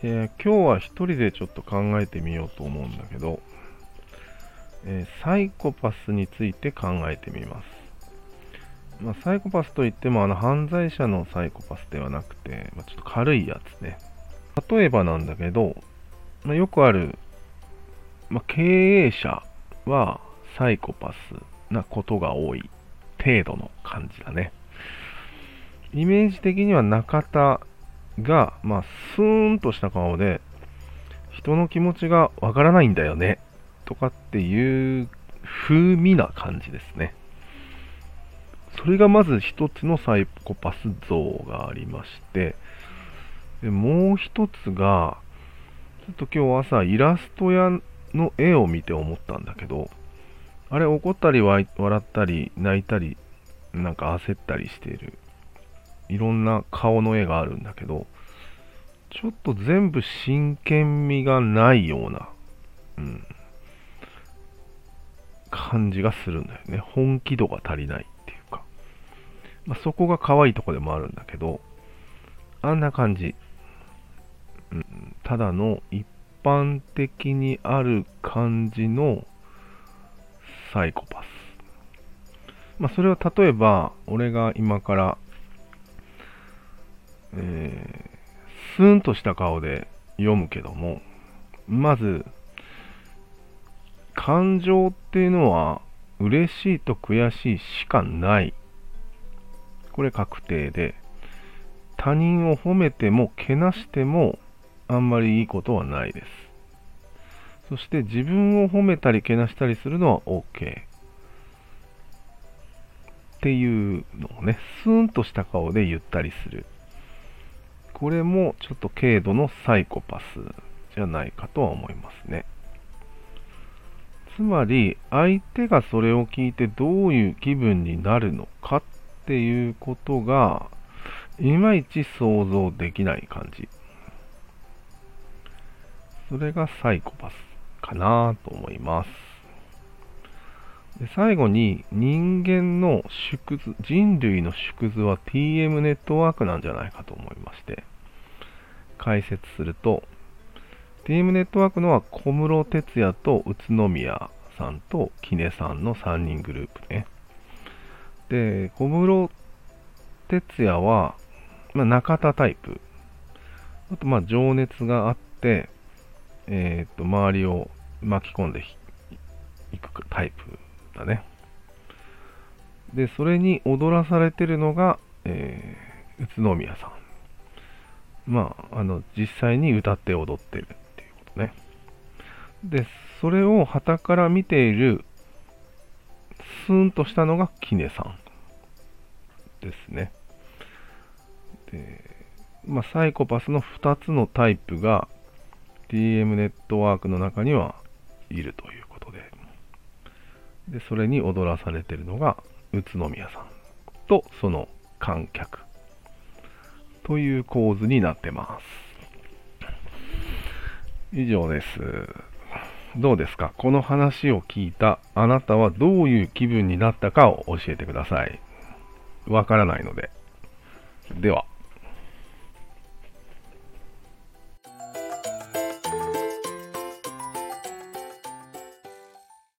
えー、今日は一人でちょっと考えてみようと思うんだけど、えー、サイコパスについて考えてみます。まあ、サイコパスといってもあの犯罪者のサイコパスではなくて、まあ、ちょっと軽いやつね。例えばなんだけど、まあ、よくある、ま経営者はサイコパスなことが多い程度の感じだね。イメージ的には中田が、まあ、スーンとした顔で、人の気持ちがわからないんだよね、とかっていう風味な感じですね。それがまず一つのサイコパス像がありまして、でもう一つが、ちょっと今日朝イラスト屋の絵を見て思ったんだけど、あれ怒ったり笑ったり泣いたりなんか焦ったりしているいろんな顔の絵があるんだけど、ちょっと全部真剣味がないような、うん、感じがするんだよね。本気度が足りないっていうか。まあ、そこが可愛いとこでもあるんだけど、あんな感じ。うん、ただの一般的にある感じのサイコパス。まあ、それは例えば、俺が今からえー、スーンとした顔で読むけども、まず、感情っていうのは、嬉しいと悔しいしかない。これ確定で、他人を褒めてもけなしてもあんまりいいことはないです。そして自分を褒めたりけなしたりするのは OK。っていうのをね、スーンとした顔で言ったりする。これもちょっと軽度のサイコパスじゃないかとは思いますね。つまり、相手がそれを聞いてどういう気分になるのかっていうことが、いまいち想像できない感じ。それがサイコパスかなと思います。で最後に人間の縮図、人類の縮図は TM ネットワークなんじゃないかと思いまして、解説すると、TM ネットワークのは小室哲也と宇都宮さんと木根さんの3人グループね。で、小室哲也は、まあ、中田タイプ。あと、まあ、情熱があって、えっ、と、周りを巻き込んでいくタイプだね。で、それに踊らされてるのが、えー、宇都宮さん。まあ、あの、実際に歌って踊ってるっていうことね。で、それを旗から見ている、スーンとしたのがキネさんですね。で、まあ、サイコパスの2つのタイプが DM ネットワークの中にはいるというで、それに踊らされているのが宇都宮さんとその観客という構図になってます。以上です。どうですか？この話を聞いたあなたはどういう気分になったかを教えてください。わからないので。では。